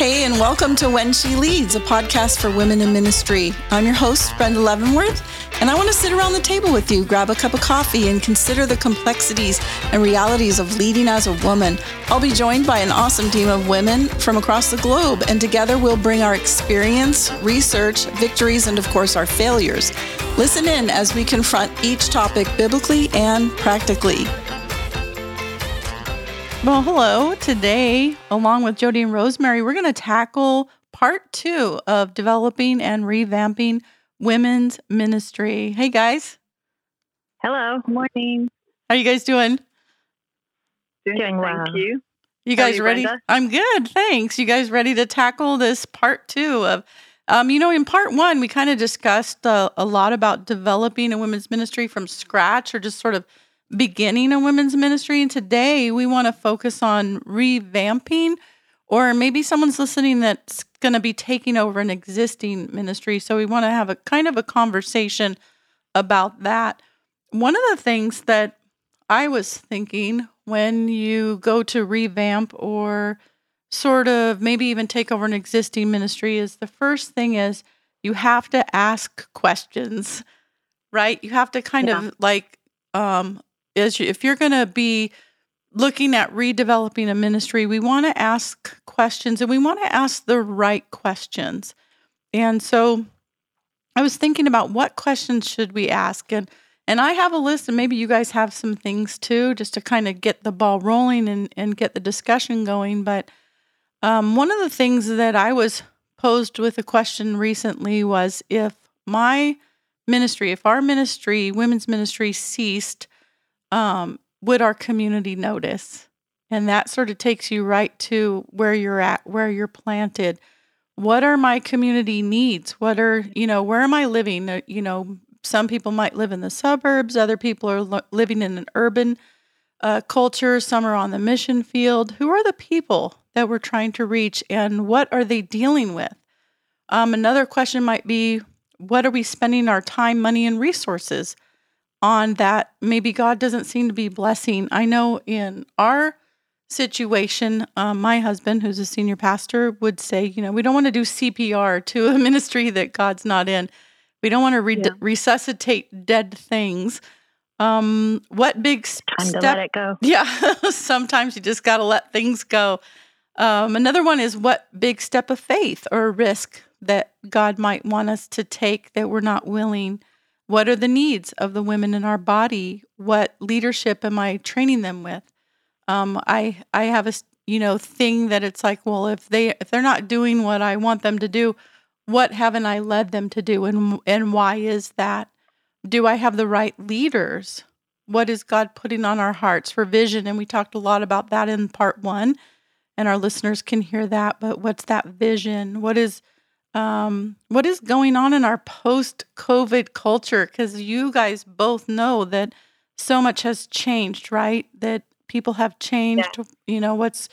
Hey, and welcome to When She Leads, a podcast for women in ministry. I'm your host, Brenda Leavenworth, and I want to sit around the table with you, grab a cup of coffee, and consider the complexities and realities of leading as a woman. I'll be joined by an awesome team of women from across the globe, and together we'll bring our experience, research, victories, and of course, our failures. Listen in as we confront each topic biblically and practically. Well, hello. Today, along with Jody and Rosemary, we're going to tackle part two of developing and revamping women's ministry. Hey, guys. Hello. Morning. How you guys doing? Doing, Doing well. well. Thank you. You guys you, ready? Brenda? I'm good. Thanks. You guys ready to tackle this part two of, um, you know, in part one, we kind of discussed uh, a lot about developing a women's ministry from scratch or just sort of beginning a women's ministry. And today we want to focus on revamping, or maybe someone's listening that's going to be taking over an existing ministry. So we want to have a kind of a conversation about that. One of the things that I was thinking when you go to revamp or sort of maybe even take over an existing ministry is the first thing is you have to ask questions, right? You have to kind of like um is if you're going to be looking at redeveloping a ministry, we want to ask questions and we want to ask the right questions. And so I was thinking about what questions should we ask and and I have a list, and maybe you guys have some things too, just to kind of get the ball rolling and, and get the discussion going. But um, one of the things that I was posed with a question recently was if my ministry, if our ministry, women's ministry, ceased, um, would our community notice? And that sort of takes you right to where you're at, where you're planted. What are my community needs? What are, you know, where am I living? Uh, You know, some people might live in the suburbs, other people are lo- living in an urban uh, culture, some are on the mission field. Who are the people that we're trying to reach and what are they dealing with? Um, another question might be what are we spending our time, money, and resources on that maybe God doesn't seem to be blessing? I know in our situation, um, my husband, who's a senior pastor, would say, you know, we don't want to do CPR to a ministry that God's not in. We don't want to re- Yeah. resuscitate dead things. Um, what big Time step? to let it go. Yeah, sometimes you just got to let things go. Um, another one is what big step of faith or risk that God might want us to take that we're not willing. What are the needs of the women in our body? What leadership am I training them with? Um, I I have a you know thing that it's like, well, if they if they're not doing what I want them to do, what haven't I led them to do, and and why is that? Do I have the right leaders? What is God putting on our hearts for vision? And we talked a lot about that in part one, and our listeners can hear that. But what's that vision? What is um, what is going on in our post-COVID culture? Because you guys both know that so much has changed, right? That people have changed. You know, what's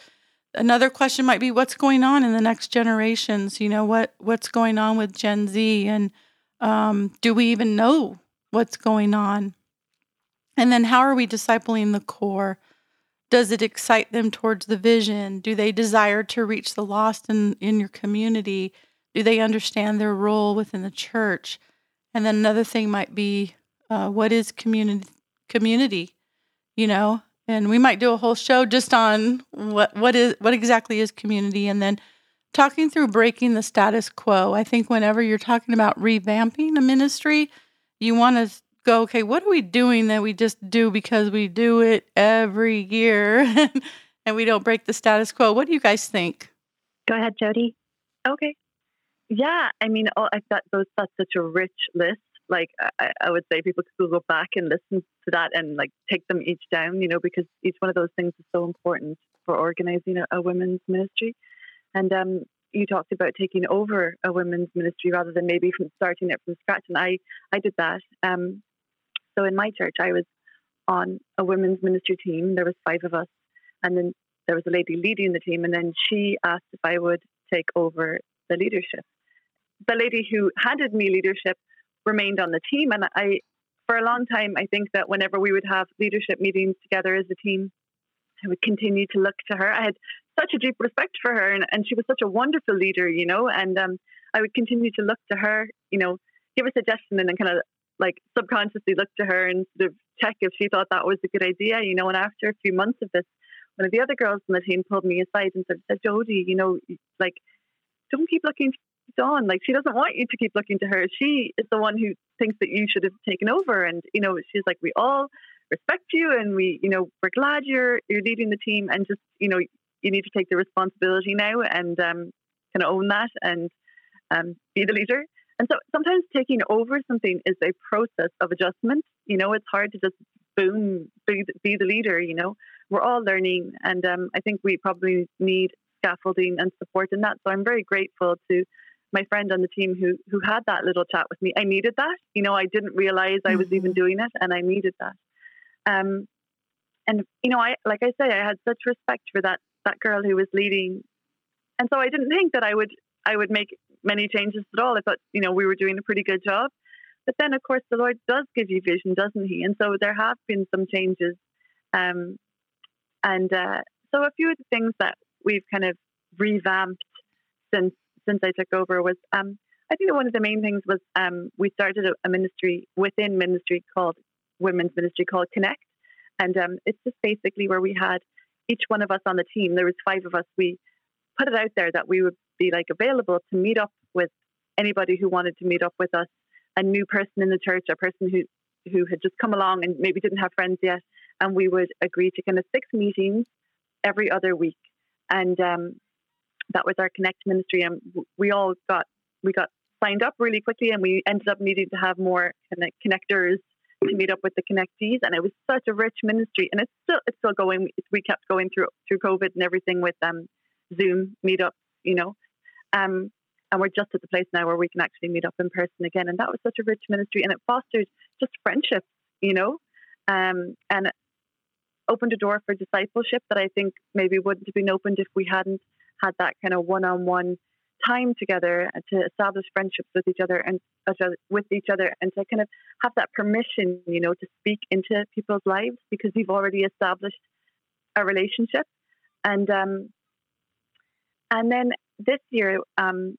another question might be what's going on in the next generations? You know, what what's going on with Gen Z, and um, do we even know what's going on? And then how are we discipling the core? Does it excite them towards the vision? Do they desire to reach the lost in, in your community? Do they understand their role within the church? And then another thing might be uh, what is community community? You know, and we might do a whole show just on what what is what exactly is community and then talking through breaking the status quo. I think whenever you're talking about revamping a ministry, you want to go, okay, what are we doing that we just do because we do it every year and we don't break the status quo? What do you guys think? Go ahead, Jody. Okay. Yeah, I mean, oh, I thought those that's such a rich list. Like, I, I would say people could go back and listen to that and like take them each down, you know, because each one of those things is so important for organizing a, a women's ministry. And um, you talked about taking over a women's ministry rather than maybe from starting it from scratch. And I, I did that. Um, so in my church, I was on a women's ministry team. There was five of us, and then there was a lady leading the team, and then she asked if I would take over the leadership. The lady who handed me leadership remained on the team, and I, for a long time, I think that whenever we would have leadership meetings together as a team, I would continue to look to her. I had such a deep respect for her, and, and she was such a wonderful leader, you know. And um, I would continue to look to her, you know, give a suggestion, and then kind of like subconsciously look to her and sort of check if she thought that was a good idea, you know. And after a few months of this, one of the other girls in the team pulled me aside and said, "Jody, you know, like, don't keep looking Dawn. Like, she doesn't want you to keep looking to her. She is the one who thinks that you should have taken over." And you know, she's like, "We all." respect you and we you know we're glad you're you're leading the team and just you know you need to take the responsibility now and um, kind of own that and um, be the leader and so sometimes taking over something is a process of adjustment you know it's hard to just boom be, be the leader you know we're all learning and um, i think we probably need scaffolding and support in that so i'm very grateful to my friend on the team who who had that little chat with me i needed that you know i didn't realize i was mm-hmm. even doing it and i needed that um, and you know, I like I say, I had such respect for that that girl who was leading, and so I didn't think that I would I would make many changes at all. I thought you know we were doing a pretty good job, but then of course the Lord does give you vision, doesn't He? And so there have been some changes, um, and uh, so a few of the things that we've kind of revamped since since I took over was um, I think one of the main things was um, we started a, a, ministry within ministry called women's ministry called Connect. And um, it's just basically where we had each one of us on the team, there was five of us, we put it out there that we would be like available to meet up with anybody who wanted to meet up with us, a new person in the church, a person who, who had just come along and maybe didn't have friends yet. And we would agree to kind of six meetings every other week. And um, that was our Connect ministry. And we all got, we got signed up really quickly and we ended up needing to have more of connectors to meet up with the connectees, and it was such a rich ministry. And it's still it's still going. We kept going through through COVID and everything with um, Zoom meetups, you know. Um, and we're just at the place now where we can actually meet up in person again. And that was such a rich ministry, and it fostered just friendship, you know, um, and opened a door for discipleship that I think maybe wouldn't have been opened if we hadn't had that kind of one-on-one time together to establish friendships with each other and with each other and to kind of have that permission, you know, to speak into people's lives because we've already established a relationship. And um, and then this year, um,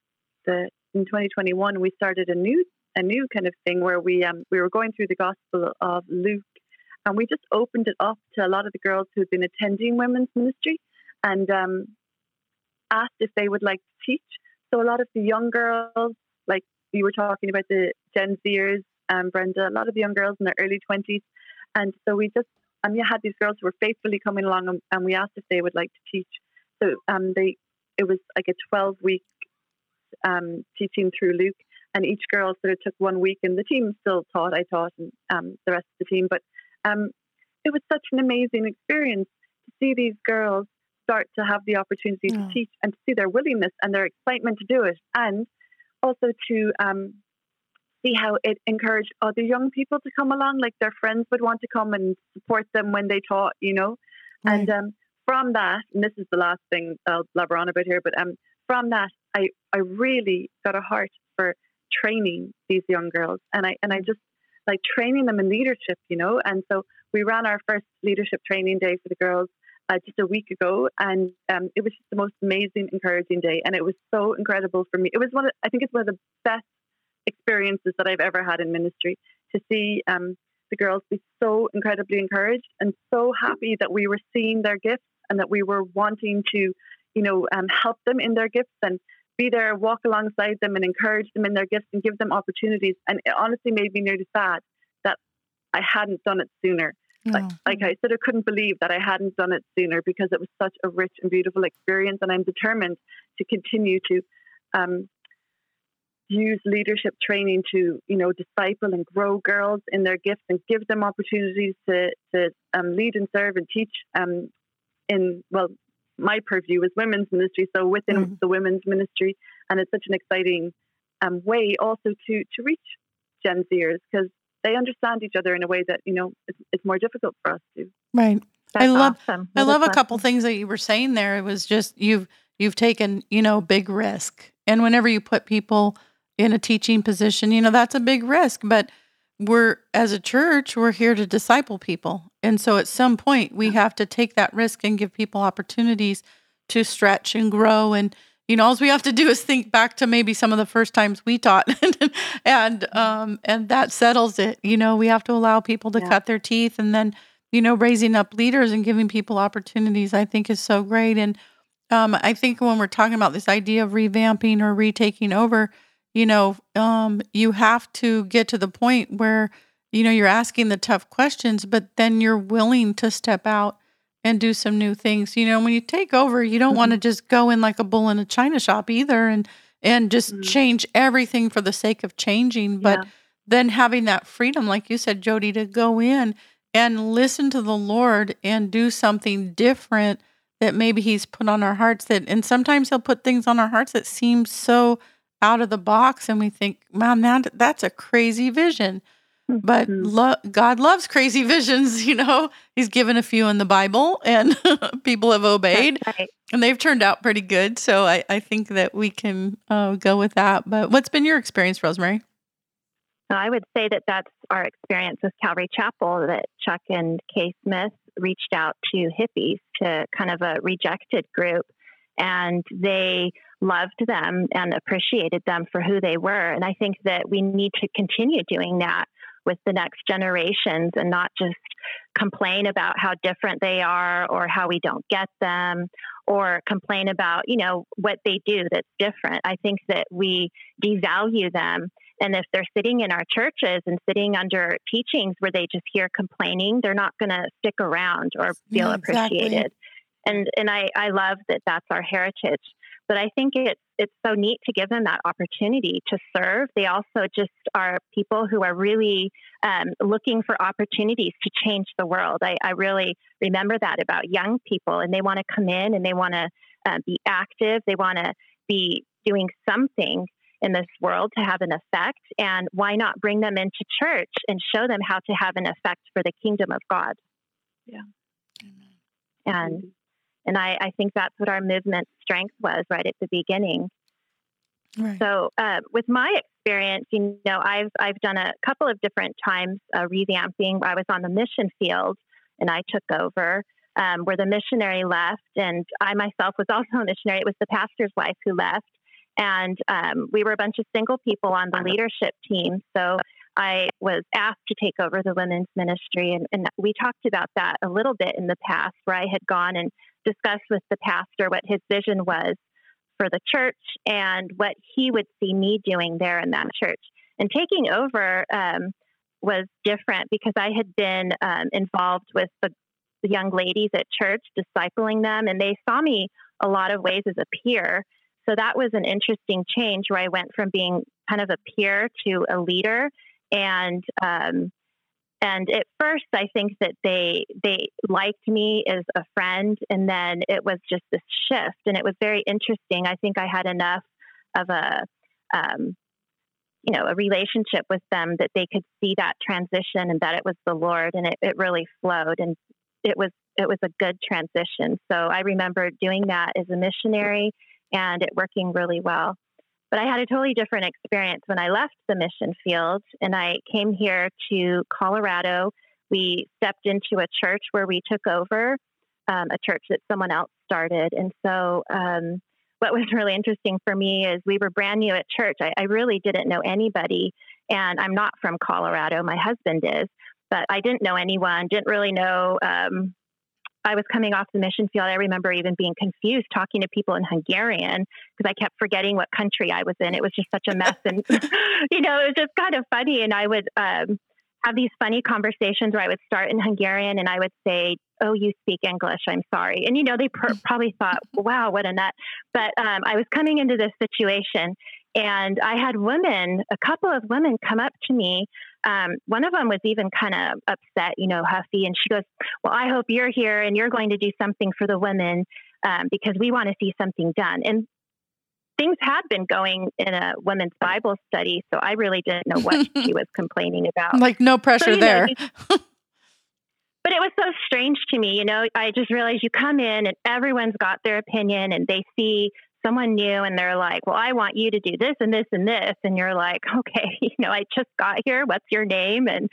the in 2021, we started a new a new kind of thing where we um, we were going through the Gospel of Luke, and we just opened it up to a lot of the girls who've been attending women's ministry, and um, asked if they would like to teach. So a lot of the young girls, like you were talking about the Gen Zers, um, Brenda, a lot of the young girls in their early 20s. And so we just, um, you had these girls who were faithfully coming along and, and we asked if they would like to teach. So um, they, it was like a 12 week um, teaching through Luke. And each girl sort of took one week, and the team still taught. I taught, and um, the rest of the team. But um, it was such an amazing experience to see these girls start to have the opportunity to teach and to see their willingness and their excitement to do it, and also to um, see how it encouraged other young people to come along. Like their friends would want to come and support them when they taught, you know. Right. And um, from that, and this is the last thing I'll blabber on about here, but um, from that, I I really got a heart for training these young girls, and I and I just like training them in leadership, you know. And so we ran our first leadership training day for the girls uh, just a week ago, and um, it was just the most amazing, encouraging day, and it was so incredible for me. It was one, of, I think, it's one of the best experiences that I've ever had in ministry to see um, the girls be so incredibly encouraged and so happy that we were seeing their gifts and that we were wanting to, you know, um, help them in their gifts and be there, walk alongside them, and encourage them in their gifts and give them opportunities. And it honestly made me nearly sad that I hadn't done it sooner. Like, like I said, I couldn't believe that I hadn't done it sooner because it was such a rich and beautiful experience, and I'm determined to continue to um, use leadership training to, you know, disciple and grow girls in their gifts and give them opportunities to to um, lead and serve and teach. Um, in well, my purview is women's ministry, so within mm-hmm. the women's ministry, and it's such an exciting um, way also to to reach Gen Zers because they understand each other in a way that you know it's, it's more difficult for us to. Right. That's I love awesome. I love a couple things that you were saying there. It was just you've you've taken you know big risk, and whenever you put people in a teaching position, you know that's a big risk, but we're as a church we're here to disciple people and so at some point we have to take that risk and give people opportunities to stretch and grow and you know all we have to do is think back to maybe some of the first times we taught. And um and that settles it. You know we have to allow people to yeah. cut their teeth and then you know raising up leaders and giving people opportunities i think is so great. And um i think when we're talking about this idea of revamping or retaking over you know um you have to get to the point where you know you're asking the tough questions but then you're willing to step out and do some new things. You know, when you take over, you don't mm-hmm. want to just go in like a bull in a china shop either and and just mm-hmm. change everything for the sake of changing, but yeah. then having that freedom like you said Jody to go in and listen to the Lord and do something different that maybe he's put on our hearts that and sometimes he'll put things on our hearts that seem so out of the box and we think, "Man, that that's a crazy vision." But mm-hmm. lo- God loves crazy visions, you know. He's given a few in the Bible and people have obeyed right. and they've turned out pretty good. So I, I think that we can uh, go with that. But what's been your experience, Rosemary? I would say that that's our experience with Calvary Chapel that Chuck and Kay Smith reached out to hippies, to kind of a rejected group, and they loved them and appreciated them for who they were. And I think that we need to continue doing that with the next generations and not just complain about how different they are or how we don't get them or complain about, you know, what they do that's different. I think that we devalue them. And if they're sitting in our churches and sitting under teachings where they just hear complaining, they're not going to stick around or feel yeah, exactly. appreciated. And and I, I love that that's our heritage. But I think it's it's so neat to give them that opportunity to serve. They also just are people who are really um, looking for opportunities to change the world. I, I, really remember that about young people, and they want to come in and they want to uh, be active. They want to be doing something in this world to have an effect. And why not bring them into church and show them how to have an effect for the kingdom of God? Yeah. And and I, I think that's what our movement's strength was right at the beginning. Right. So, uh, with my experience, you know, I've I've done a couple of different times uh, revamping. I was on the mission field, and I took over um, where the missionary left, and I myself was also a missionary. It was the pastor's wife who left, and um, we were a bunch of single people on the leadership team. So I was asked to take over the women's ministry, and, and we talked about that a little bit in the past, where I had gone and discussed with the pastor what his vision was for the church and what he would see me doing there in that church. And taking over um, was different because I had been um, involved with the, the young ladies at church, discipling them, and they saw me a lot of ways as a peer. So that was an interesting change where I went from being kind of a peer to a leader. And um, and at first i think that they they liked me as a friend and then it was just this shift and it was very interesting. I think i had enough of a um, you know a relationship with them that they could see that transition and that it was the lord and it, it really flowed and it was it was a good transition. So i remember doing that as a missionary and it working really well but I had a totally different experience when I left the mission field and I came here to Colorado. We stepped into a church where we took over um, a church that someone else started. And so, um, what was really interesting for me is we were brand new at church. I, I really didn't know anybody, and I'm not from Colorado. My husband is, but I didn't know anyone, didn't really know um, I was coming off the mission field, I remember even being confused talking to people in Hungarian because I kept forgetting what country I was in. It was just such a mess. And, you know, it was just kind of funny. And I would um, have these funny conversations where I would start in Hungarian and I would say, Oh, you speak English. I'm sorry. And, you know, they pr- probably thought, wow, what a nut. But um, I was coming into this situation and I had women, a couple of women come up to me. Um, one of them was even kind of upset, you know, huffy. And she goes, Well, I hope you're here and you're going to do something for the women um, because we want to see something done. And things had been going in a women's Bible study. So I really didn't know what she was complaining about. Like, no pressure so, there. Know, but it was so strange to me. You know, I just realized you come in and everyone's got their opinion and they see someone new and they're like, well, I want you to do this and this and this. And you're like, okay, you know, I just got here. What's your name? And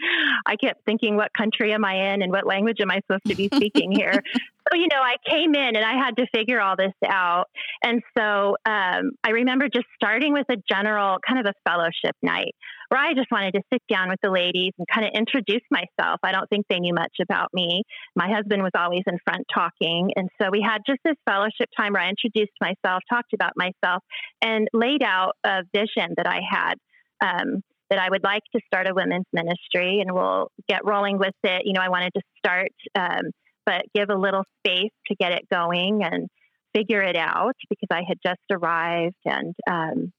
I kept thinking, what country am I in and what language am I supposed to be speaking here? so you know, I came in and I had to figure all this out. And so um, I remember just starting with a general kind of a fellowship night where I just wanted to sit down with the ladies and kind of introduce myself. I don't think they knew much about me. My husband was always in front talking. And so we had just this fellowship time where I introduced myself, talked about myself, and laid out a vision that I had. Um, that I would like to start a women's ministry and we'll get rolling with it. You know, I wanted to start um, but give a little space to get it going and figure it out because I had just arrived and um,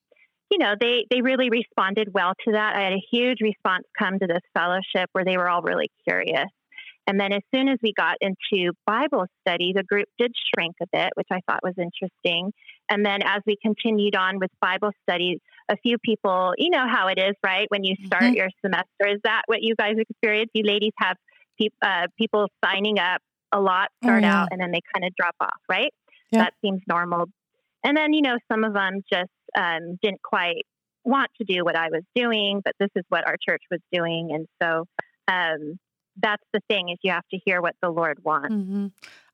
you know they they really responded well to that. I had a huge response come to this fellowship where they were all really curious. And then as soon as we got into Bible study, the group did shrink a bit, which I thought was interesting. And then as we continued on with Bible study, a few people, you know how it is, right? When you start mm-hmm. your semester, is that what you guys experience? You ladies have pe- uh, people signing up a lot oh, start out and then they kind of drop off, right? Yeah. That seems normal. And then, you know, some of them just um, didn't quite want to do what I was doing, but this is what our church was doing. And so um, that's the thing is you have to hear what the Lord wants. Mm-hmm.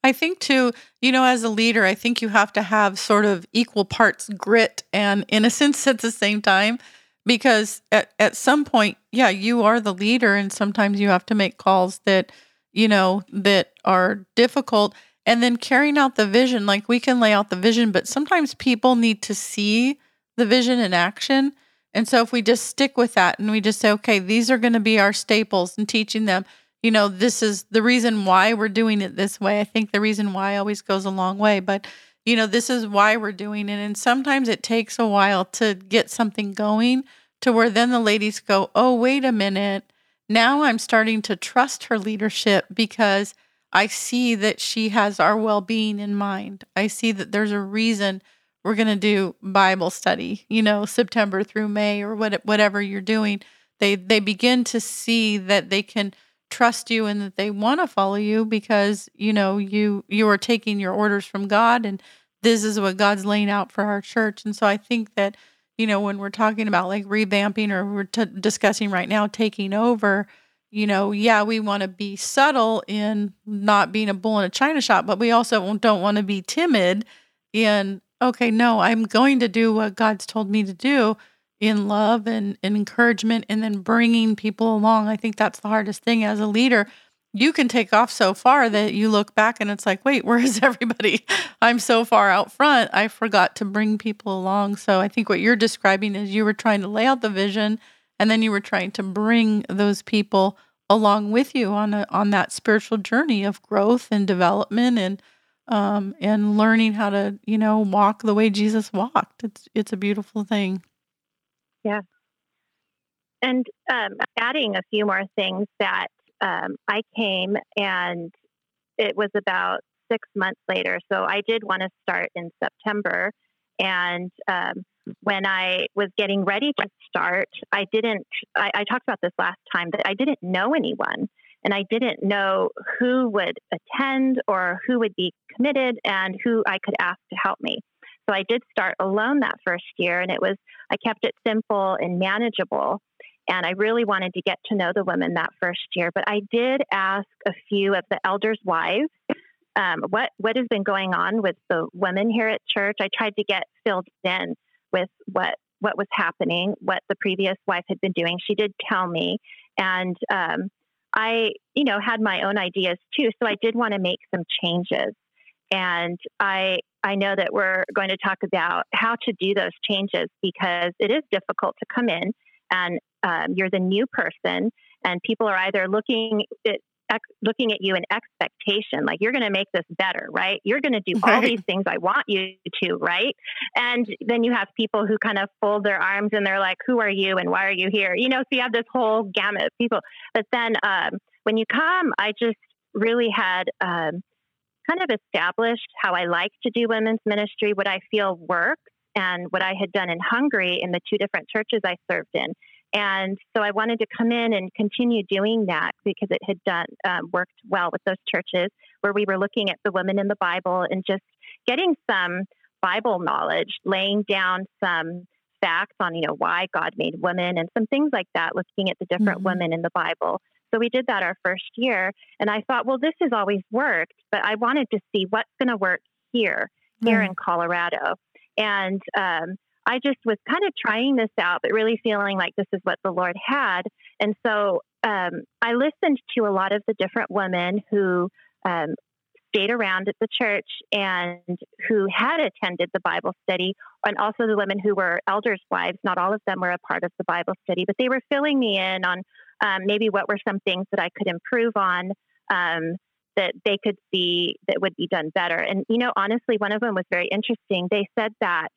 I think too, you know, as a leader, I think you have to have sort of equal parts grit and innocence at the same time because at, at some point, yeah, you are the leader and sometimes you have to make calls that – you know, that are difficult. And then carrying out the vision, like we can lay out the vision, but sometimes people need to see the vision in action. And so if we just stick with that and we just say, okay, these are going to be our staples and teaching them, you know, this is the reason why we're doing it this way. I think the reason why always goes a long way, but you know, this is why we're doing it. And sometimes it takes a while to get something going to where then the ladies go, oh, wait a minute now I'm starting to trust her leadership because I see that she has our well being in mind. I see that there's a reason we're going to do Bible study, you know, September through May or what, whatever you're doing. They, they begin to see that they can trust you and that they want to follow you because you know you you are taking your orders from God and this is what God's laying out for our church and so I think that you know, when we're talking about like revamping or we're t- discussing right now taking over, you know, yeah, we want to be subtle in not being a bull in a china shop, but we also don't want to be timid in, okay, no, I'm going to do what God's told me to do in love and, and encouragement and then bringing people along. I think that's the hardest thing as a leader you can take off so far that you look back and it's like, wait, where is everybody? I'm so far out front. I forgot to bring people along. So I think what you're describing is you were trying to lay out the vision and then you were trying to bring those people along with you on a, on that spiritual journey of growth and development and um, and learning how to you know walk the way Jesus walked. It's it's a beautiful thing. Yeah. And um, adding a few more things that um, I came and it was about six months later. So I did want to start in September. And um, when I was getting ready to start, I didn't, I, I talked about this last time, that I didn't know anyone and I didn't know who would attend or who would be committed and who I could ask to help me. So I did start alone that first year, and it was, I kept it simple and manageable. And I really wanted to get to know the women that first year. But I did ask a few of the elders' wives um, what what has been going on with the women here at church. I tried to get filled in with what what was happening, what the previous wife had been doing. She did tell me, and um, I, you know, had my own ideas too. So I did want to make some changes, and I I know that we're going to talk about how to do those changes because it is difficult to come in and um, you're the new person, and people are either looking at looking at you in expectation, like you're going to make this better, right? You're going to do all right. these things I want you to, right? And then you have people who kind of fold their arms and they're like, "Who are you and why are you here?" You know, so you have this whole gamut of people. But then um, when you come, I just really had um, kind of established how I like to do women's ministry, what I feel works, and what I had done in Hungary in the two different churches I served in. And so I wanted to come in and continue doing that because it had done um, worked well with those churches where we were looking at the women in the Bible and just getting some Bible knowledge, laying down some facts on you know why God made women and some things like that, looking at the different mm-hmm. women in the Bible. So we did that our first year. And I thought, well, this has always worked, but I wanted to see what's going to work here, here mm. in Colorado. And um, I just was kind of trying this out, but really feeling like this is what the Lord had. And so um, I listened to a lot of the different women who um, stayed around at the church and who had attended the Bible study, and also the women who were elders' wives. Not all of them were a part of the Bible study, but they were filling me in on um, maybe what were some things that I could improve on. Um, that they could see that would be done better. And, you know, honestly, one of them was very interesting. They said that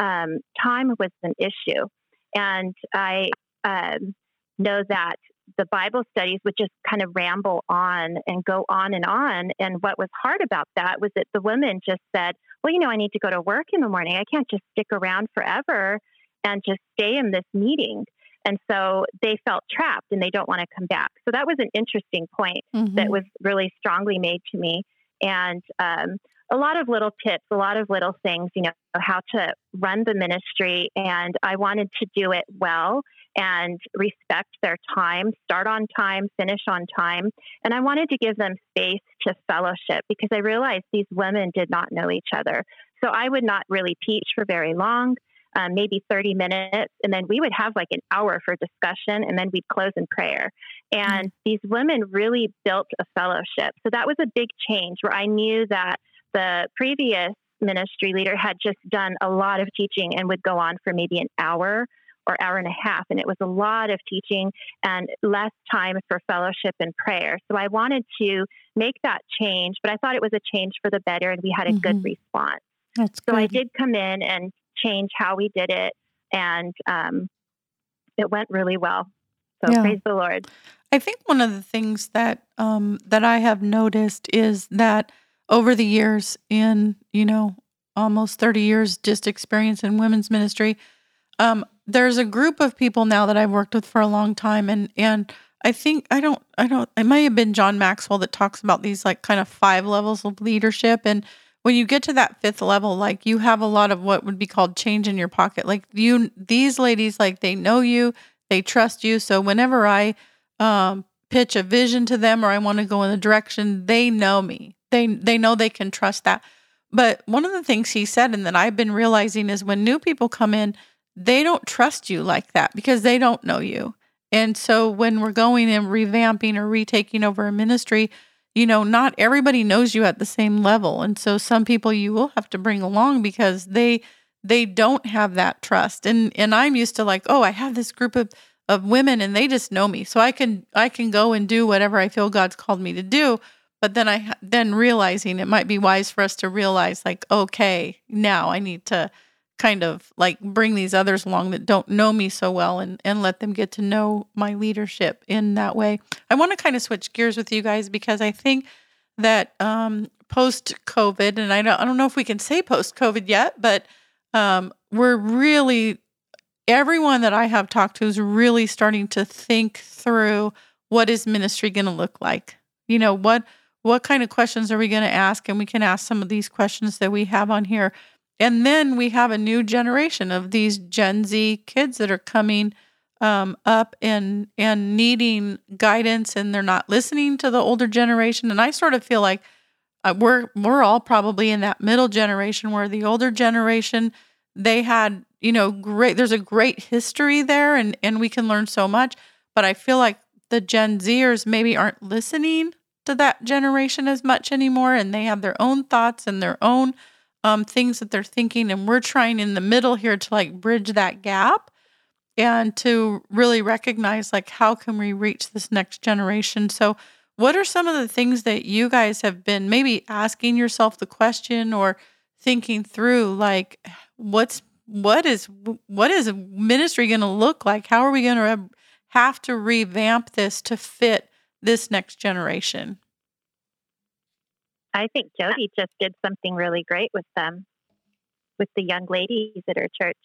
um, time was an issue. And I um, know that the Bible studies would just kind of ramble on and go on and on. And what was hard about that was that the women just said, well, you know, I need to go to work in the morning. I can't just stick around forever and just stay in this meeting. And so they felt trapped and they don't want to come back. So that was an interesting point mm-hmm. that was really strongly made to me. And um, a lot of little tips, a lot of little things, you know, how to run the ministry. And I wanted to do it well and respect their time, start on time, finish on time. And I wanted to give them space to fellowship because I realized these women did not know each other. So I would not really teach for very long. Um, maybe 30 minutes, and then we would have like an hour for discussion, and then we'd close in prayer. And mm-hmm. these women really built a fellowship. So that was a big change where I knew that the previous ministry leader had just done a lot of teaching and would go on for maybe an hour or hour and a half. And it was a lot of teaching and less time for fellowship and prayer. So I wanted to make that change, but I thought it was a change for the better and we had a mm-hmm. good response. That's so good. I did come in and change how we did it. And um, it went really well. So yeah. praise the Lord. I think one of the things that um, that I have noticed is that over the years in you know almost 30 years just experience in women's ministry. Um, there's a group of people now that I've worked with for a long time and and I think I don't I don't it might have been John Maxwell that talks about these like kind of five levels of leadership and when you get to that fifth level like you have a lot of what would be called change in your pocket. Like you these ladies like they know you they trust you so whenever I um, pitch a vision to them or I want to go in a direction they know me they they know they can trust that but one of the things he said and that I've been realizing is when new people come in they don't trust you like that because they don't know you. And so when we're going and revamping or retaking over a ministry, you know, not everybody knows you at the same level. And so some people you will have to bring along because they they don't have that trust. And and I'm used to like, oh, I have this group of of women and they just know me. So I can I can go and do whatever I feel God's called me to do. But then I then realizing it might be wise for us to realize like, okay, now I need to kind of like bring these others along that don't know me so well and, and let them get to know my leadership in that way. I want to kind of switch gears with you guys because I think that um, post COVID, and I don't, I don't know if we can say post COVID yet, but um, we're really, everyone that I have talked to is really starting to think through what is ministry going to look like? You know, what, what kind of questions are we going to ask? And we can ask some of these questions that we have on here and then we have a new generation of these Gen Z kids that are coming um, up and and needing guidance, and they're not listening to the older generation. And I sort of feel like uh, we're we're all probably in that middle generation where the older generation they had you know great there's a great history there, and and we can learn so much. But I feel like the Gen Zers maybe aren't listening to that generation as much anymore, and they have their own thoughts and their own um, things that they're thinking. And we're trying in the middle here to like bridge that gap and to really recognize like how can we reach this next generation. So, what are some of the things that you guys have been maybe asking yourself the question or thinking through like what's what is what is ministry going to look like? How are we going to have to revamp this to fit this next generation? I think Jody just did something really great with them, with the young ladies at her church.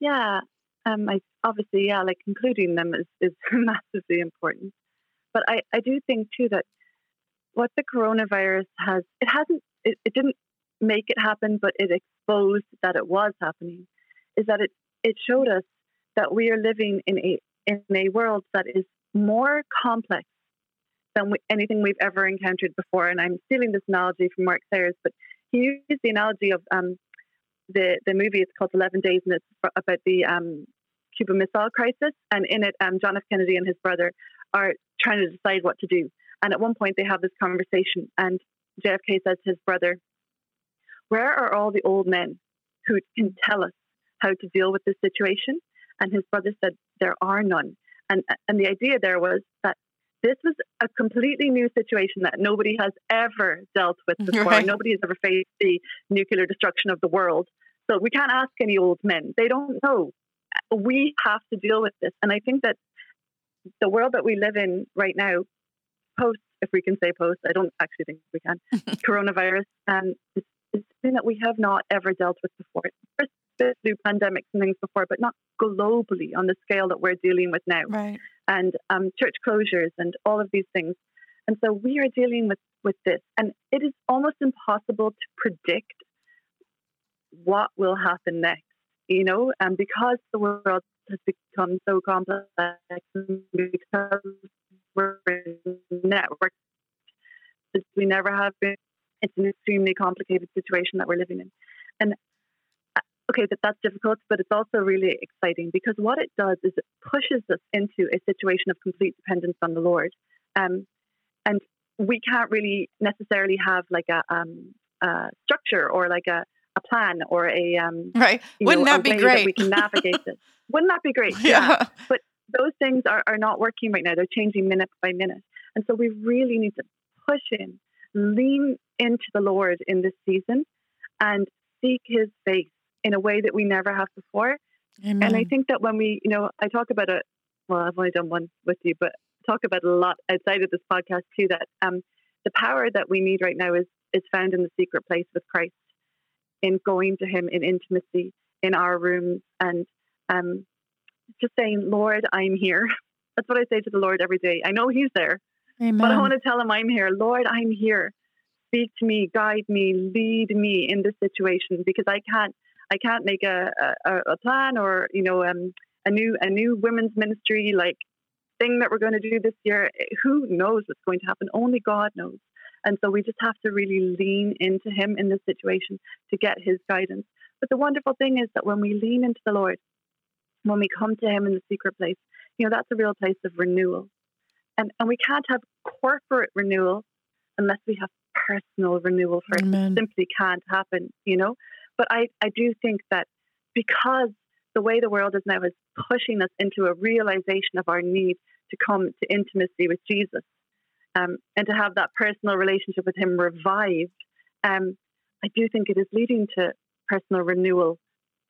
Yeah, um, I, obviously, yeah, like including them is, is massively important. But I, I do think too that what the coronavirus has, it hasn't, it, it didn't make it happen, but it exposed that it was happening, is that it, it showed us that we are living in a, in a world that is more complex than we, anything we've ever encountered before. And I'm stealing this analogy from Mark Sayers, but he used the analogy of um, the the movie. It's called Eleven Days, and it's about the um, Cuban Missile Crisis. And in it, um, John F. Kennedy and his brother are trying to decide what to do. And at one point, they have this conversation, and JFK says to his brother, "Where are all the old men who can tell us how to deal with this situation?" And his brother said, "There are none." And and the idea there was that this was a completely new situation that nobody has ever dealt with before. Right. Nobody has ever faced the nuclear destruction of the world. So we can't ask any old men. They don't know. We have to deal with this. And I think that the world that we live in right now, post, if we can say post, I don't actually think we can, coronavirus, um, it's, it's something that we have not ever dealt with before. First, through pandemics and things before, but not globally on the scale that we're dealing with now. Right and um, church closures and all of these things. And so we are dealing with, with this. And it is almost impossible to predict what will happen next, you know, and because the world has become so complex, because we're networked as we never have been, it's an extremely complicated situation that we're living in. And okay, that that's difficult, but it's also really exciting because what it does is it pushes us into a situation of complete dependence on the Lord. Um, and we can't really necessarily have like a, um, a structure or like a, a plan or a um, right. Wouldn't know, that be great? That we can navigate this. Wouldn't that be great? Yeah. yeah. But those things are, are not working right now. They're changing minute by minute, and so we really need to push in, lean into the Lord in this season, and seek His face in a way that we never have before. Amen. And I think that when we, you know, I talk about it, well, I've only done one with you, but talk about it a lot outside of this podcast too, that um, the power that we need right now is, is found in the secret place with Christ, in going to Him in intimacy in our rooms and um, just saying, Lord, I'm here. That's what I say to the Lord every day. I know He's there, Amen. but I want to tell Him I'm here. Lord, I'm here. Speak to me, guide me, lead me in this situation because I can't I can't make a, a, a plan or you know um, a new a new women's ministry like thing that we're going to do this year. Who knows what's going to happen? Only God knows. And so we just have to really lean into Him in this situation to get His guidance. But the wonderful thing is that when we lean into the Lord, when we come to Him in the secret place, you know, that's a real place of renewal. And, and we can't have corporate renewal unless we have personal renewal first. Amen. It simply can't happen, you know? But I, I do think that because the way the world is now is pushing us into a realization of our need to come to intimacy with Jesus um, and to have that personal relationship with Him revived, um, I do think it is leading to personal renewal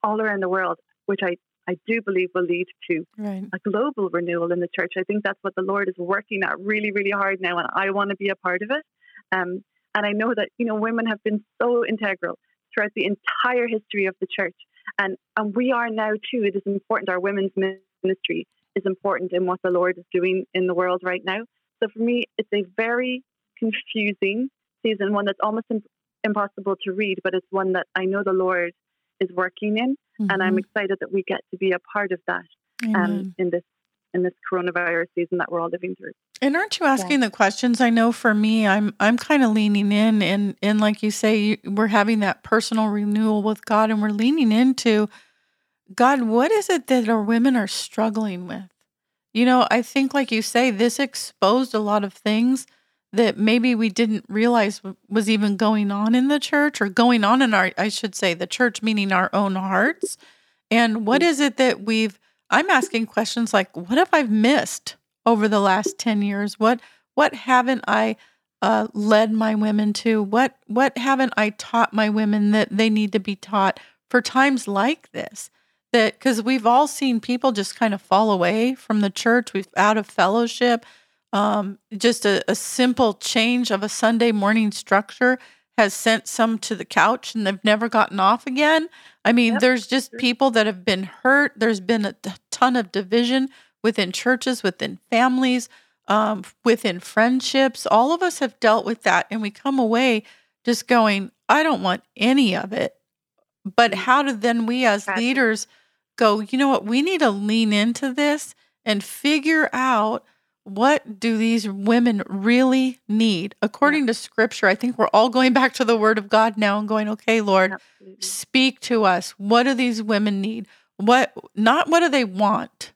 all around the world, which I, I do believe will lead to right. a global renewal in the church. I think that's what the Lord is working at really, really hard now, and I want to be a part of it. Um, and I know that you know women have been so integral throughout the entire history of the church. And, and we are now too. It is important. Our women's ministry is important in what the Lord is doing in the world right now. So for me, it's a very confusing season, one that's almost impossible to read, but it's one that I know the Lord is working in, mm-hmm. and I'm mm-hmm. excited that we get to be a part of that um, in this in this coronavirus season that we're all living through. And aren't you asking yeah. the questions? I know for me, I'm I'm kind of leaning in, and and like you say, we're having that personal renewal with God, and we're leaning into God. What is it that our women are struggling with? You know, I think, like you say, this exposed a lot of things that maybe we didn't realize was even going on in the church or going on in our, I should say, the church, meaning our own hearts. And what mm. it that we've I'm asking questions like, what have I missed over the last 10 years? What what haven't I uh, led my women to? What what haven't I taught my women that they need to be taught for times like this? That because we've all seen people just kind of fall away from the church, we've out of fellowship. Um, just a, a simple change of a Sunday morning structure has sent some to the couch and they've never gotten off again. I mean, yep. there's just people that have been hurt. There's been a ton of division within churches, within families, um, within friendships. All of us have dealt with that. And we come away just going, I don't want any of it. But mm. how do then we as leaders go, you know what, we need to lean into this and figure out what do these women really need according yeah. to scripture i think we're all going back to the word of god now and going okay lord Absolutely. speak to us what do these women need what not what do they want.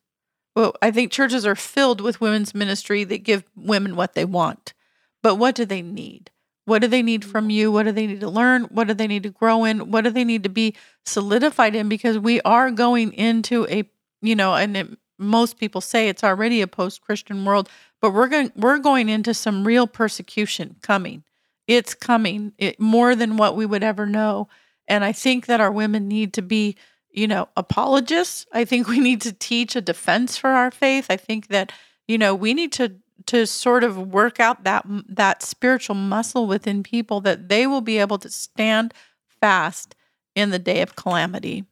Well i think churches are filled with women's ministry that give women what they want. But what do they need? What do they need from mm-hmm. you? What do they need to learn? What do they need to grow in? What do they need to be solidified in? Because we are going into a you know and it, most people say it's already a post-Christian world, but we're going we're going into some real persecution coming. It's coming it, more than what we would ever know. And I think that our women need to be, you know, apologists. I think we need to teach a defense for our faith. I think that, you know, we need to to sort of work out that that spiritual muscle within people that they will be able to stand fast in the day of calamity.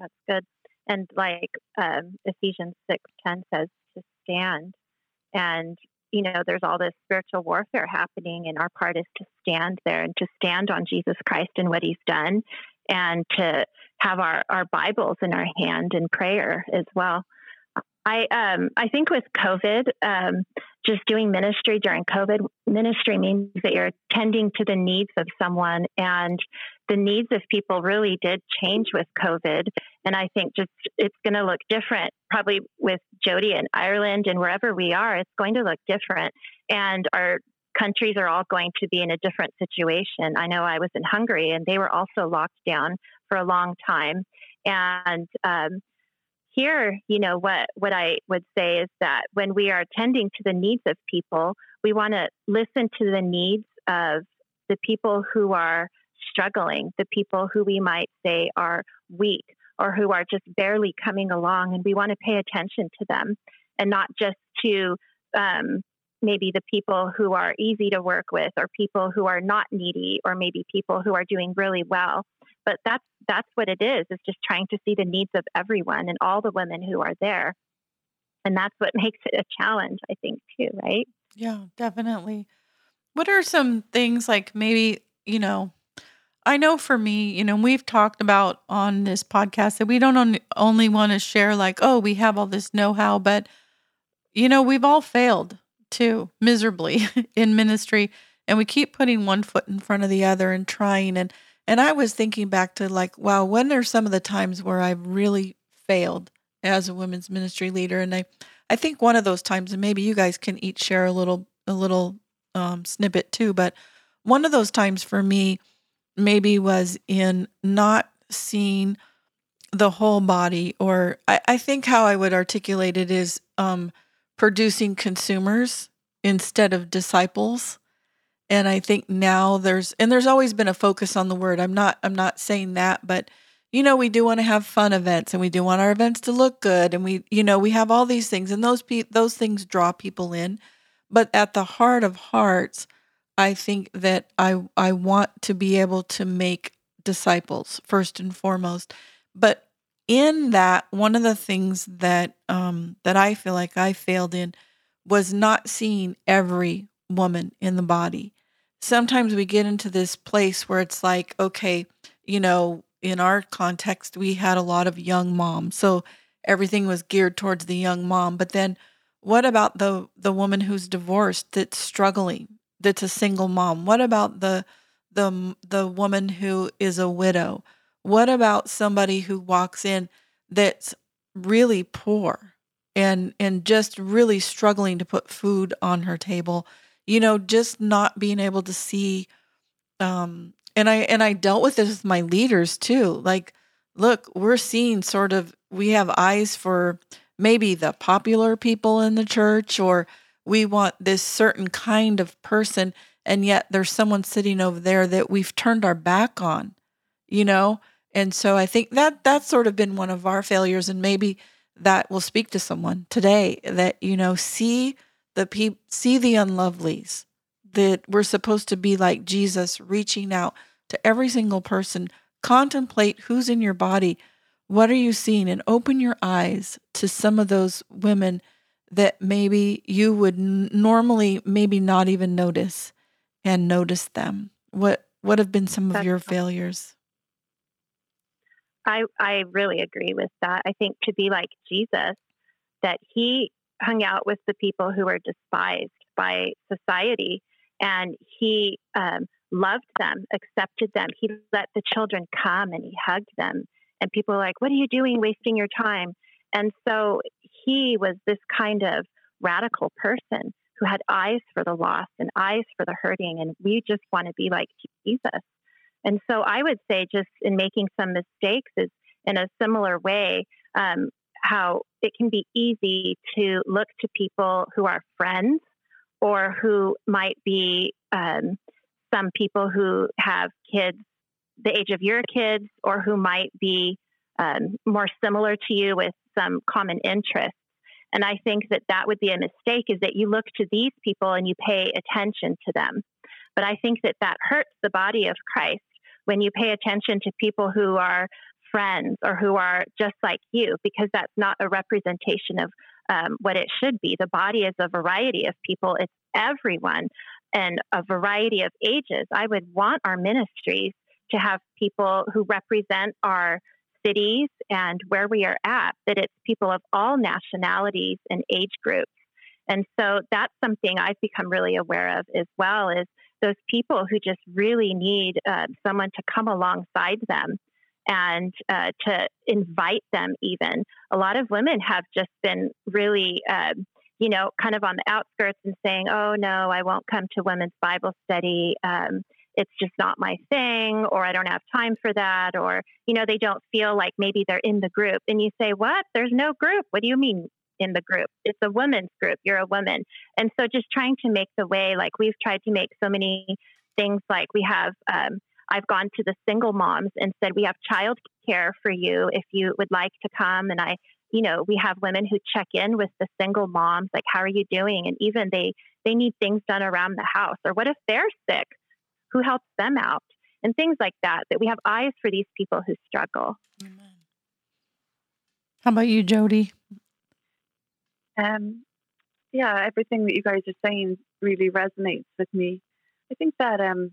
That's good and like um, Ephesians six ten says to stand, and you know there's all this spiritual warfare happening, and our part is to stand there and to stand on Jesus Christ and what He's done, and to have our our Bibles in our hand in prayer as well. I um, I think with COVID, um, just doing ministry during COVID, ministry means that you're tending to the needs of someone, and the needs of people really did change with COVID. And I think just it's going to look different, probably with Jody in Ireland and wherever we are, it's going to look different. And our countries are all going to be in a different situation. I know I was in Hungary and they were also locked down for a long time. And um, here, you know, what, what I would say is that when we are attending to the needs of people, we want to listen to the needs of the people who are struggling, the people who we might say are weak or who are just barely coming along. And we want to pay attention to them and not just to um, maybe the people who are easy to work with or people who are not needy or maybe people who are doing really well. But that's that's what it is, is just trying to see the needs of everyone and all the women who are there. And that's what makes it a challenge, I think, too, right? Yeah, definitely. What are some things like maybe, you know, I know for me, you know, we've talked about on this podcast that we don't only want to share like, oh, we have all this know-how, but you know, we've all failed too miserably in ministry and we keep putting one foot in front of the other and trying and and I was thinking back to like, wow, when are some of the times where I've really failed as a women's ministry leader? And I I think one of those times, and maybe you guys can each share a little a little um, snippet too, but one of those times for me maybe was in not seeing the whole body, or I, I think how I would articulate it is um, producing consumers instead of disciples. And I think now there's and there's always been a focus on the word. I'm not I'm not saying that, but you know we do want to have fun events and we do want our events to look good and we you know we have all these things and those pe- those things draw people in. But at the heart of hearts, I think that I I want to be able to make disciples first and foremost. But in that, one of the things that um, that I feel like I failed in was not seeing every woman in the body. Sometimes we get into this place where it's like, okay, you know, in our context, we had a lot of young moms, so everything was geared towards the young mom. But then, what about the the woman who's divorced that's struggling? that's a single mom? What about the the the woman who is a widow? What about somebody who walks in that's really poor and and just really struggling to put food on her table? You know, just not being able to see um and I and I dealt with this with my leaders too. Like, look, we're seeing sort of we have eyes for maybe the popular people in the church or we want this certain kind of person and yet there's someone sitting over there that we've turned our back on you know? And so i think that that's sort of been one of our failures and maybe that will speak to someone today that you know see the people see the unlovelies that we're supposed to be like jesus reaching out to every single person. Contemplate who's in your body. What are you seeing? And open your eyes to some of those women that maybe you would n- normally maybe not even notice and notice them. What what have been some of your failures i i really agree with that i think to be like jesus that he hung out with the people who were despised by society, and he um, loved them, accepted them. He let the children come and he hugged them. And people were like, What are you doing wasting your time? And so he was this kind of radical person who had eyes for the lost and eyes for the hurting. And we just want to be like Jesus. And so I would say, just in making some mistakes, is in a similar way, um, how it can be easy to look to people who are friends or who might be um, some people who have kids the age of your kids or who might be um, more similar to you with some common interests. And I think that that would be a mistake is that you look to these people and you pay attention to them. But I think that that hurts the body of Christ when you pay attention to people who are friends or who are just like you, because that's not a representation of um, what it should be. The body is a variety of people, it's everyone and a variety of ages. I would want our ministries to have people who represent our cities and where we are at, that it's people of all nationalities and age groups. And so that's something I've become really aware of as well is those people who just really need uh, someone to come alongside them and uh, to invite them even. A lot of women have just been really, uh, you know, kind of on the outskirts and saying, oh, no, I won't come to women's Bible study. Um, it's just not my thing, or I don't have time for that, or, you know, they don't feel like maybe they're in the group. And you say, what? There's no group. What do you mean in the group? It's a women's group. You're a woman. And so just trying to make the way, like we've tried to make so many things like we have, um, I've gone to the single moms and said, we have child care for you if you would like to come. And I, you know, we have women who check in with the single moms, like, how are you doing? And even they, they need things done around the house. Or what if they're sick? Who helps them out? And things like that, that we have eyes for these people who struggle. Amen. How about you, Jody? Um, yeah, everything that you guys are saying really resonates with me. I think that um,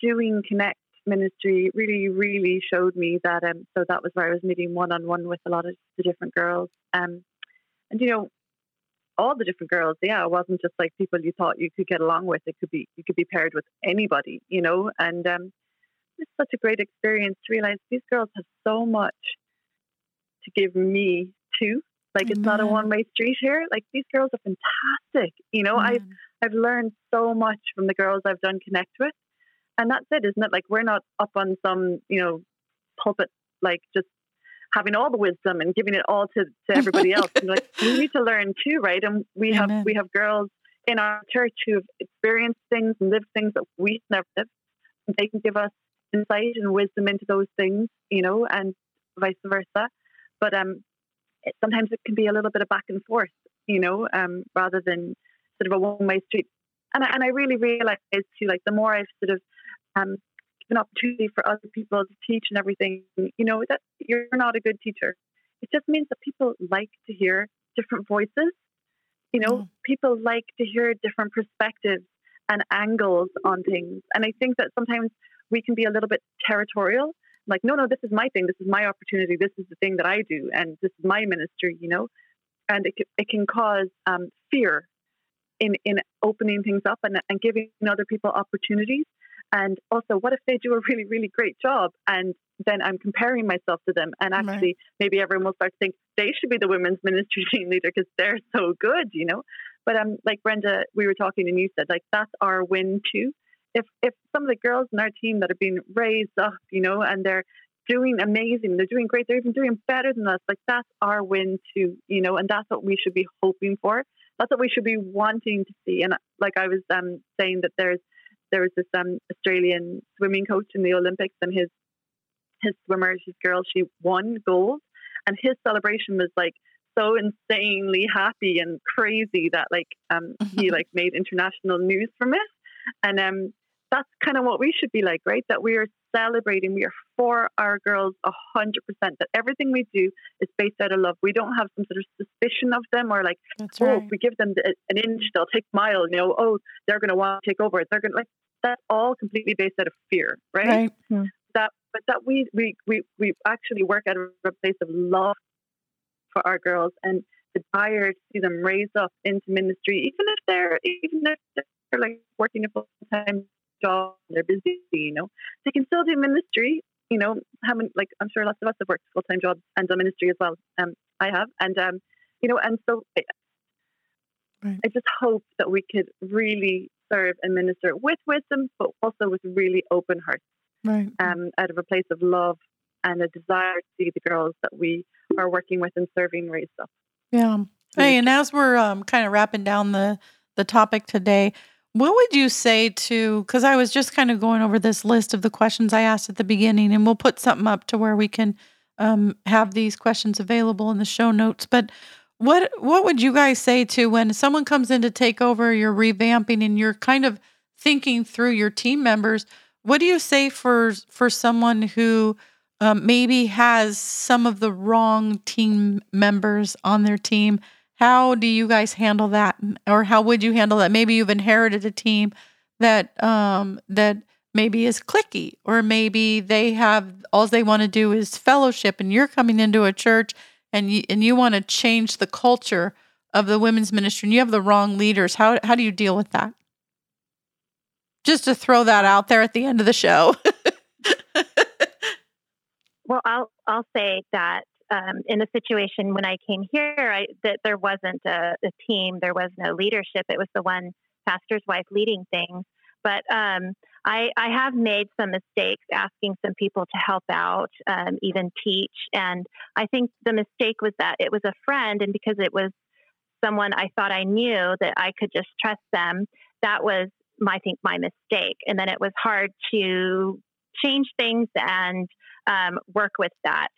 doing Connect ministry really, really showed me that. Um, so that was where I was meeting one on one with a lot of the different girls. Um, and you know, all the different girls. Yeah, it wasn't just like people you thought you could get along with. It could be you could be paired with anybody, you know. And um, it's such a great experience to realize these girls have so much to give me too. Like Amen. it's not a one way street here. Like these girls are fantastic. You know, Amen. I've I've learned so much from the girls I've done connect with and that's it, isn't it? Like we're not up on some, you know, pulpit, like just having all the wisdom and giving it all to, to everybody else. like we need to learn too, right? And we Amen. have we have girls in our church who have experienced things and lived things that we've never lived. And they can give us insight and wisdom into those things, you know, and vice versa. But um, it, sometimes it can be a little bit of back and forth, you know, um, rather than sort of a one way street. And I, and I really realized too, like the more I've sort of um, an opportunity for other people to teach and everything, you know, that you're not a good teacher. It just means that people like to hear different voices. You know, mm. people like to hear different perspectives and angles on things. And I think that sometimes we can be a little bit territorial. Like, no, no, this is my thing. This is my opportunity. This is the thing that I do. And this is my ministry, you know? And it, it can cause um, fear in, in opening things up and, and giving other people opportunities. And also, what if they do a really, really great job and then I'm comparing myself to them and actually right. maybe everyone will start to think they should be the women's ministry team leader because they're so good, you know? But um, like Brenda, we were talking and you said like that's our win too. If if some of the girls in our team that have been raised up, you know, and they're doing amazing, they're doing great, they're even doing better than us, like that's our win too, you know, and that's what we should be hoping for. That's what we should be wanting to see. And like I was um, saying that there's there was this um, Australian swimming coach in the Olympics, and his his swimmer, his girl, she won gold, and his celebration was like so insanely happy and crazy that like um, he like made international news from it, and um, that's kind of what we should be like, right? That we are celebrating, we are for our girls a hundred percent. That everything we do is based out of love. We don't have some sort of suspicion of them or like, that's oh, right. if we give them an inch, they'll take a mile. You know, oh, they're going to want to take over. They're going to like that's all completely based out of fear, right? right. Mm-hmm. That, but that we we we we actually work out of a place of love for our girls, and desire to see them raise up into ministry, even if they're even if they're like working a full time job, they're busy, you know, they can still do ministry. You know, having like I'm sure lots of us have worked full time jobs and done ministry as well. Um, I have, and um, you know, and so I, right. I just hope that we could really serve and minister with wisdom, but also with really open hearts, right? Um, out of a place of love and a desire to see the girls that we are working with and serving raised up. Yeah. Hey, and as we're um, kind of wrapping down the the topic today, what would you say to? Because I was just kind of going over this list of the questions I asked at the beginning, and we'll put something up to where we can um, have these questions available in the show notes. But what what would you guys say to when someone comes in to take over, you're revamping, and you're kind of thinking through your team members? What do you say for for someone who um, maybe has some of the wrong team members on their team. How do you guys handle that, or how would you handle that? Maybe you've inherited a team that um, that maybe is clicky, or maybe they have all they want to do is fellowship, and you're coming into a church and you and you want to change the culture of the women's ministry, and you have the wrong leaders. How how do you deal with that? Just to throw that out there at the end of the show. Well, I'll I'll say that um, in the situation when I came here, I, that there wasn't a, a, team, there was no leadership. It was the one pastor's wife leading things. But um, I, I, have made some mistakes asking some people to help out, um, even teach. And I think the mistake was that it was a friend, and because it was someone I thought I knew that I could just trust them, that was, I think, my mistake. And then it was hard to change things and um, work with that.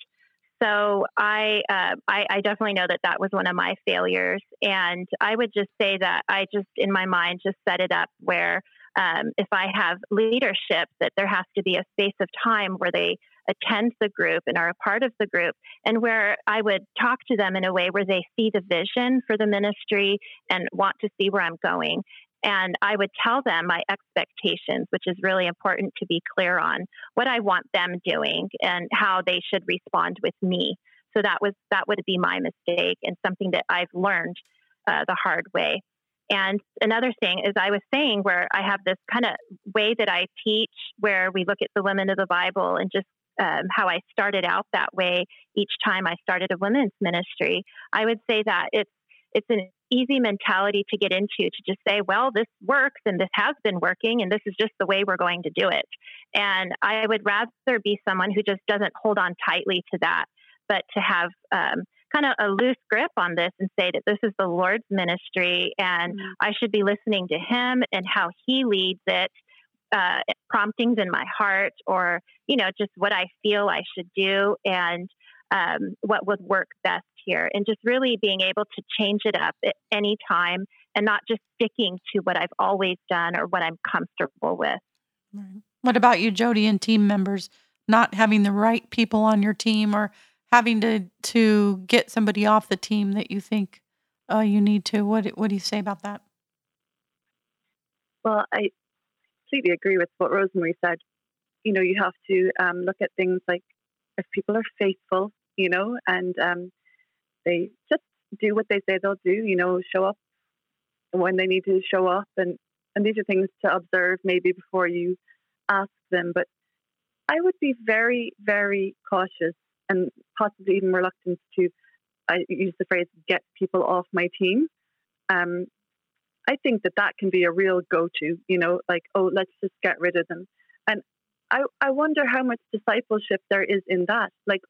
So I, uh, I, I definitely know that that was one of my failures, and I would just say that I just in my mind just set it up where um, if I have leadership, that there has to be a space of time where they attend the group and are a part of the group, and where I would talk to them in a way where they see the vision for the ministry and want to see where I'm going. And I would tell them my expectations, which is really important to be clear on what I want them doing and how they should respond with me. So that was that would be my mistake and something that I've learned uh, the hard way. And another thing is, I was saying where I have this kind of way that I teach, where we look at the women of the Bible and just um, how I started out that way each time I started a women's ministry. I would say that it's it's an easy mentality to get into to just say, well, this works and this has been working and this is just the way we're going to do it. And I would rather be someone who just doesn't hold on tightly to that, but to have um, kind of a loose grip on this and say that this is the Lord's ministry and mm-hmm. I should be listening to Him and how He leads it. Uh, promptings in my heart, or you know, just what I feel I should do, and um, what would work best here and just really being able to change it up at any time and not just sticking to what I've always done or what I'm comfortable with. What about you, Jody, and team members not having the right people on your team or having to to get somebody off the team that you think uh, you need to? What what do you say about that? Well, I completely agree with what Rosemary said. You know, you have to um, look at things like if people are faithful, you know, and um, they just do what they say they'll do, you know, show up when they need to show up. And, and these are things to observe maybe before you ask them. But I would be very, very cautious and possibly even reluctant to, I use the phrase, get people off my team. Um, I think that that can be a real go to, you know, like, oh, let's just get rid of them. And I, I wonder how much discipleship there is in that. Like,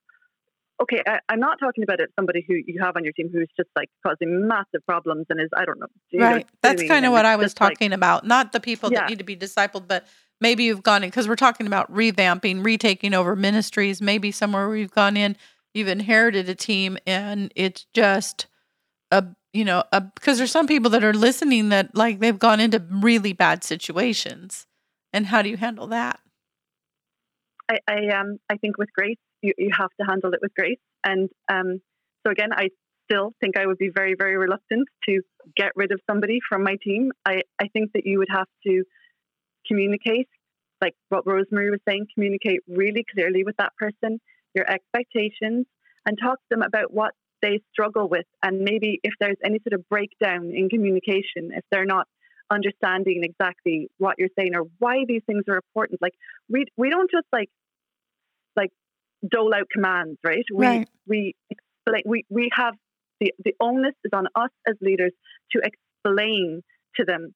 okay, I, am not talking about it somebody who you have on your team who's just like causing massive problems and is I don't know. Right. That's kind of what I was talking like, about. Not the people yeah. that need to be discipled, but maybe you've gone in because we're talking about revamping, retaking over ministries. Maybe somewhere where you've gone in, you've inherited a team, and it's just a you know a, because there's some people that are listening that like they've gone into really bad situations, and how do you handle that? I, I um I think with grace you, you have to handle it with grace. And um, so again, I still think I would be very, very reluctant to get rid of somebody from my team. I, I think that you would have to communicate, like what Rosemary was saying, communicate really clearly with that person, your expectations, and talk to them about what they struggle with, and maybe if there's any sort of breakdown in communication, if they're not understanding exactly what you're saying or why these things are important. Like we we don't just like like dole out commands, right? We right. we explain we, we have the, the onus is on us as leaders to explain to them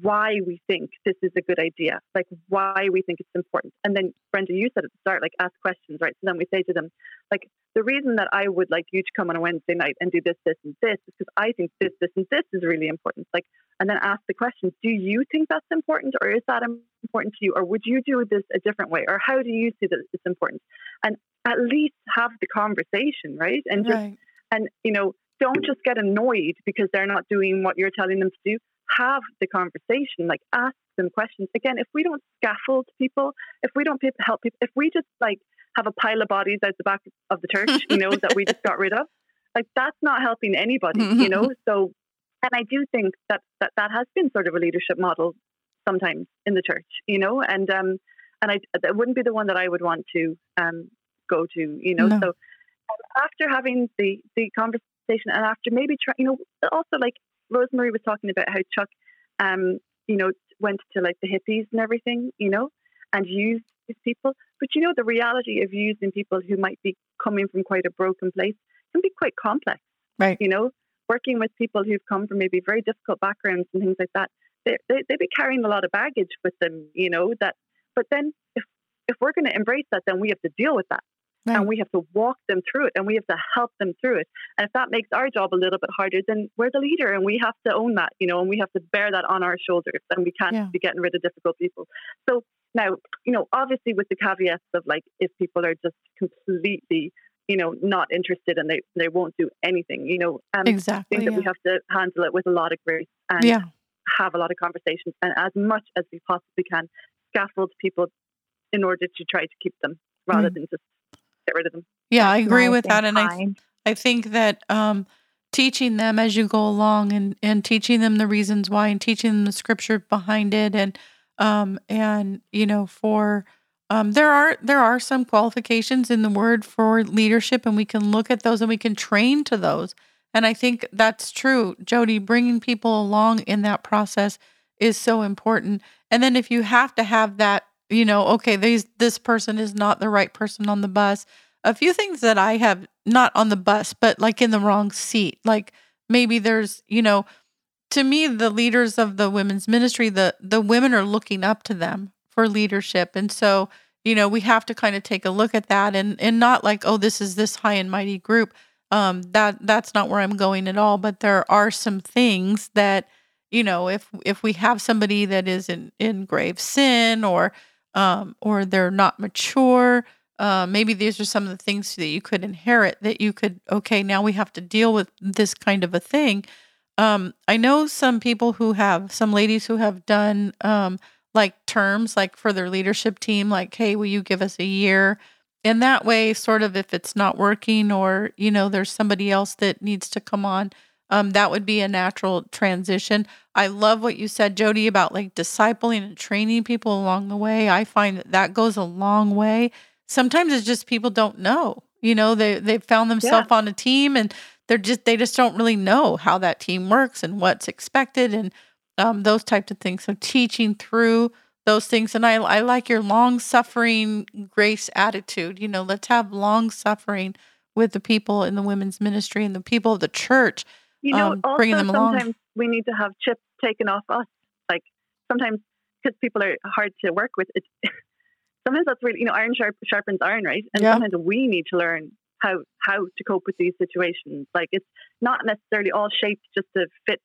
why we think this is a good idea, like why we think it's important. And then, Brenda, you said at the start, like ask questions, right? So then we say to them, like, the reason that I would like you to come on a Wednesday night and do this, this, and this is because I think this, this, and this is really important. Like, and then ask the questions do you think that's important or is that important to you? Or would you do this a different way? Or how do you see that it's important? And at least have the conversation, right? And just, right. and, you know, don't just get annoyed because they're not doing what you're telling them to do have the conversation, like ask them questions. Again, if we don't scaffold people, if we don't help people, if we just like have a pile of bodies out the back of the church, you know, that we just got rid of, like that's not helping anybody, you know. So, and I do think that that that has been sort of a leadership model sometimes in the church, you know, and um, and I that wouldn't be the one that I would want to um go to, you know. No. So after having the the conversation and after maybe try, you know, also like Rosemary was talking about how Chuck, um, you know, went to like the hippies and everything, you know, and used these people. But you know, the reality of using people who might be coming from quite a broken place can be quite complex. Right. You know, working with people who've come from maybe very difficult backgrounds and things like that, they they they be carrying a lot of baggage with them. You know that. But then if if we're going to embrace that, then we have to deal with that. Right. And we have to walk them through it and we have to help them through it. And if that makes our job a little bit harder, then we're the leader and we have to own that, you know, and we have to bear that on our shoulders and we can't yeah. be getting rid of difficult people. So now, you know, obviously with the caveats of like if people are just completely, you know, not interested and they, they won't do anything, you know, um, exactly, I think that yeah. we have to handle it with a lot of grace and yeah. have a lot of conversations and as much as we possibly can scaffold people in order to try to keep them rather mm. than just get rid of them. Yeah, I agree with that, and I I think that um, teaching them as you go along and and teaching them the reasons why and teaching them the scripture behind it and um and you know for um there are there are some qualifications in the word for leadership and we can look at those and we can train to those and I think that's true Jody bringing people along in that process is so important and then if you have to have that you know, okay, these this person is not the right person on the bus. A few things that I have not on the bus, but like in the wrong seat. Like maybe there's, you know, to me the leaders of the women's ministry, the the women are looking up to them for leadership. And so, you know, we have to kind of take a look at that and and not like, oh, this is this high and mighty group. Um that that's not where I'm going at all, but there are some things that you know, if if we have somebody that is in in grave sin or um, or they're not mature. Uh, maybe these are some of the things that you could inherit that you could, okay, now we have to deal with this kind of a thing. Um, I know some people who have, some ladies who have done um, like terms, like for their leadership team, like, hey, will you give us a year? And that way, sort of, if it's not working or, you know, there's somebody else that needs to come on, um, that would be a natural transition. I love what you said, Jody, about like discipling and training people along the way. I find that that goes a long way. Sometimes it's just people don't know. You know, they they found themselves yeah. on a team and they're just they just don't really know how that team works and what's expected and um, those types of things. So teaching through those things, and I I like your long suffering grace attitude. You know, let's have long suffering with the people in the women's ministry and the people of the church you know, um, also sometimes along. we need to have chips taken off us. Like sometimes because people are hard to work with. It, sometimes that's really you know iron sharp, sharpens iron, right? And yeah. sometimes we need to learn how how to cope with these situations. Like it's not necessarily all shaped just to fit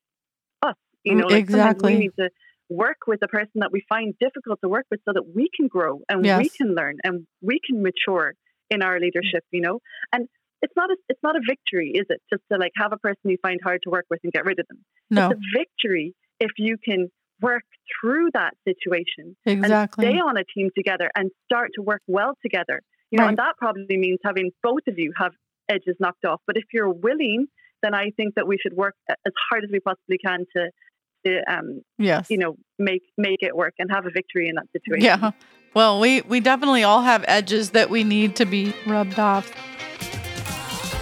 us. You know, like exactly. we need to work with the person that we find difficult to work with so that we can grow and yes. we can learn and we can mature in our leadership, you know? And it's not a it's not a victory, is it? Just to like have a person you find hard to work with and get rid of them. No. It's a victory if you can work through that situation exactly. and stay on a team together and start to work well together. You know, right. and that probably means having both of you have edges knocked off. But if you're willing, then I think that we should work as hard as we possibly can to to um yes. you know make make it work and have a victory in that situation. Yeah. Well, we we definitely all have edges that we need to be rubbed off.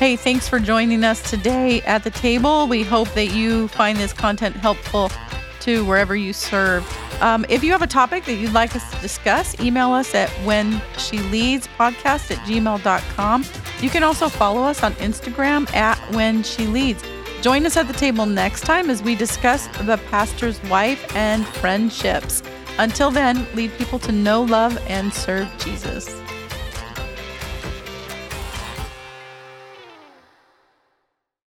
Hey, thanks for joining us today at the table. We hope that you find this content helpful to wherever you serve. Um, if you have a topic that you'd like us to discuss, email us at when she leads podcast at gmail.com. You can also follow us on Instagram at when she leads. Join us at the table next time as we discuss the pastor's wife and friendships. Until then, lead people to know, love, and serve Jesus.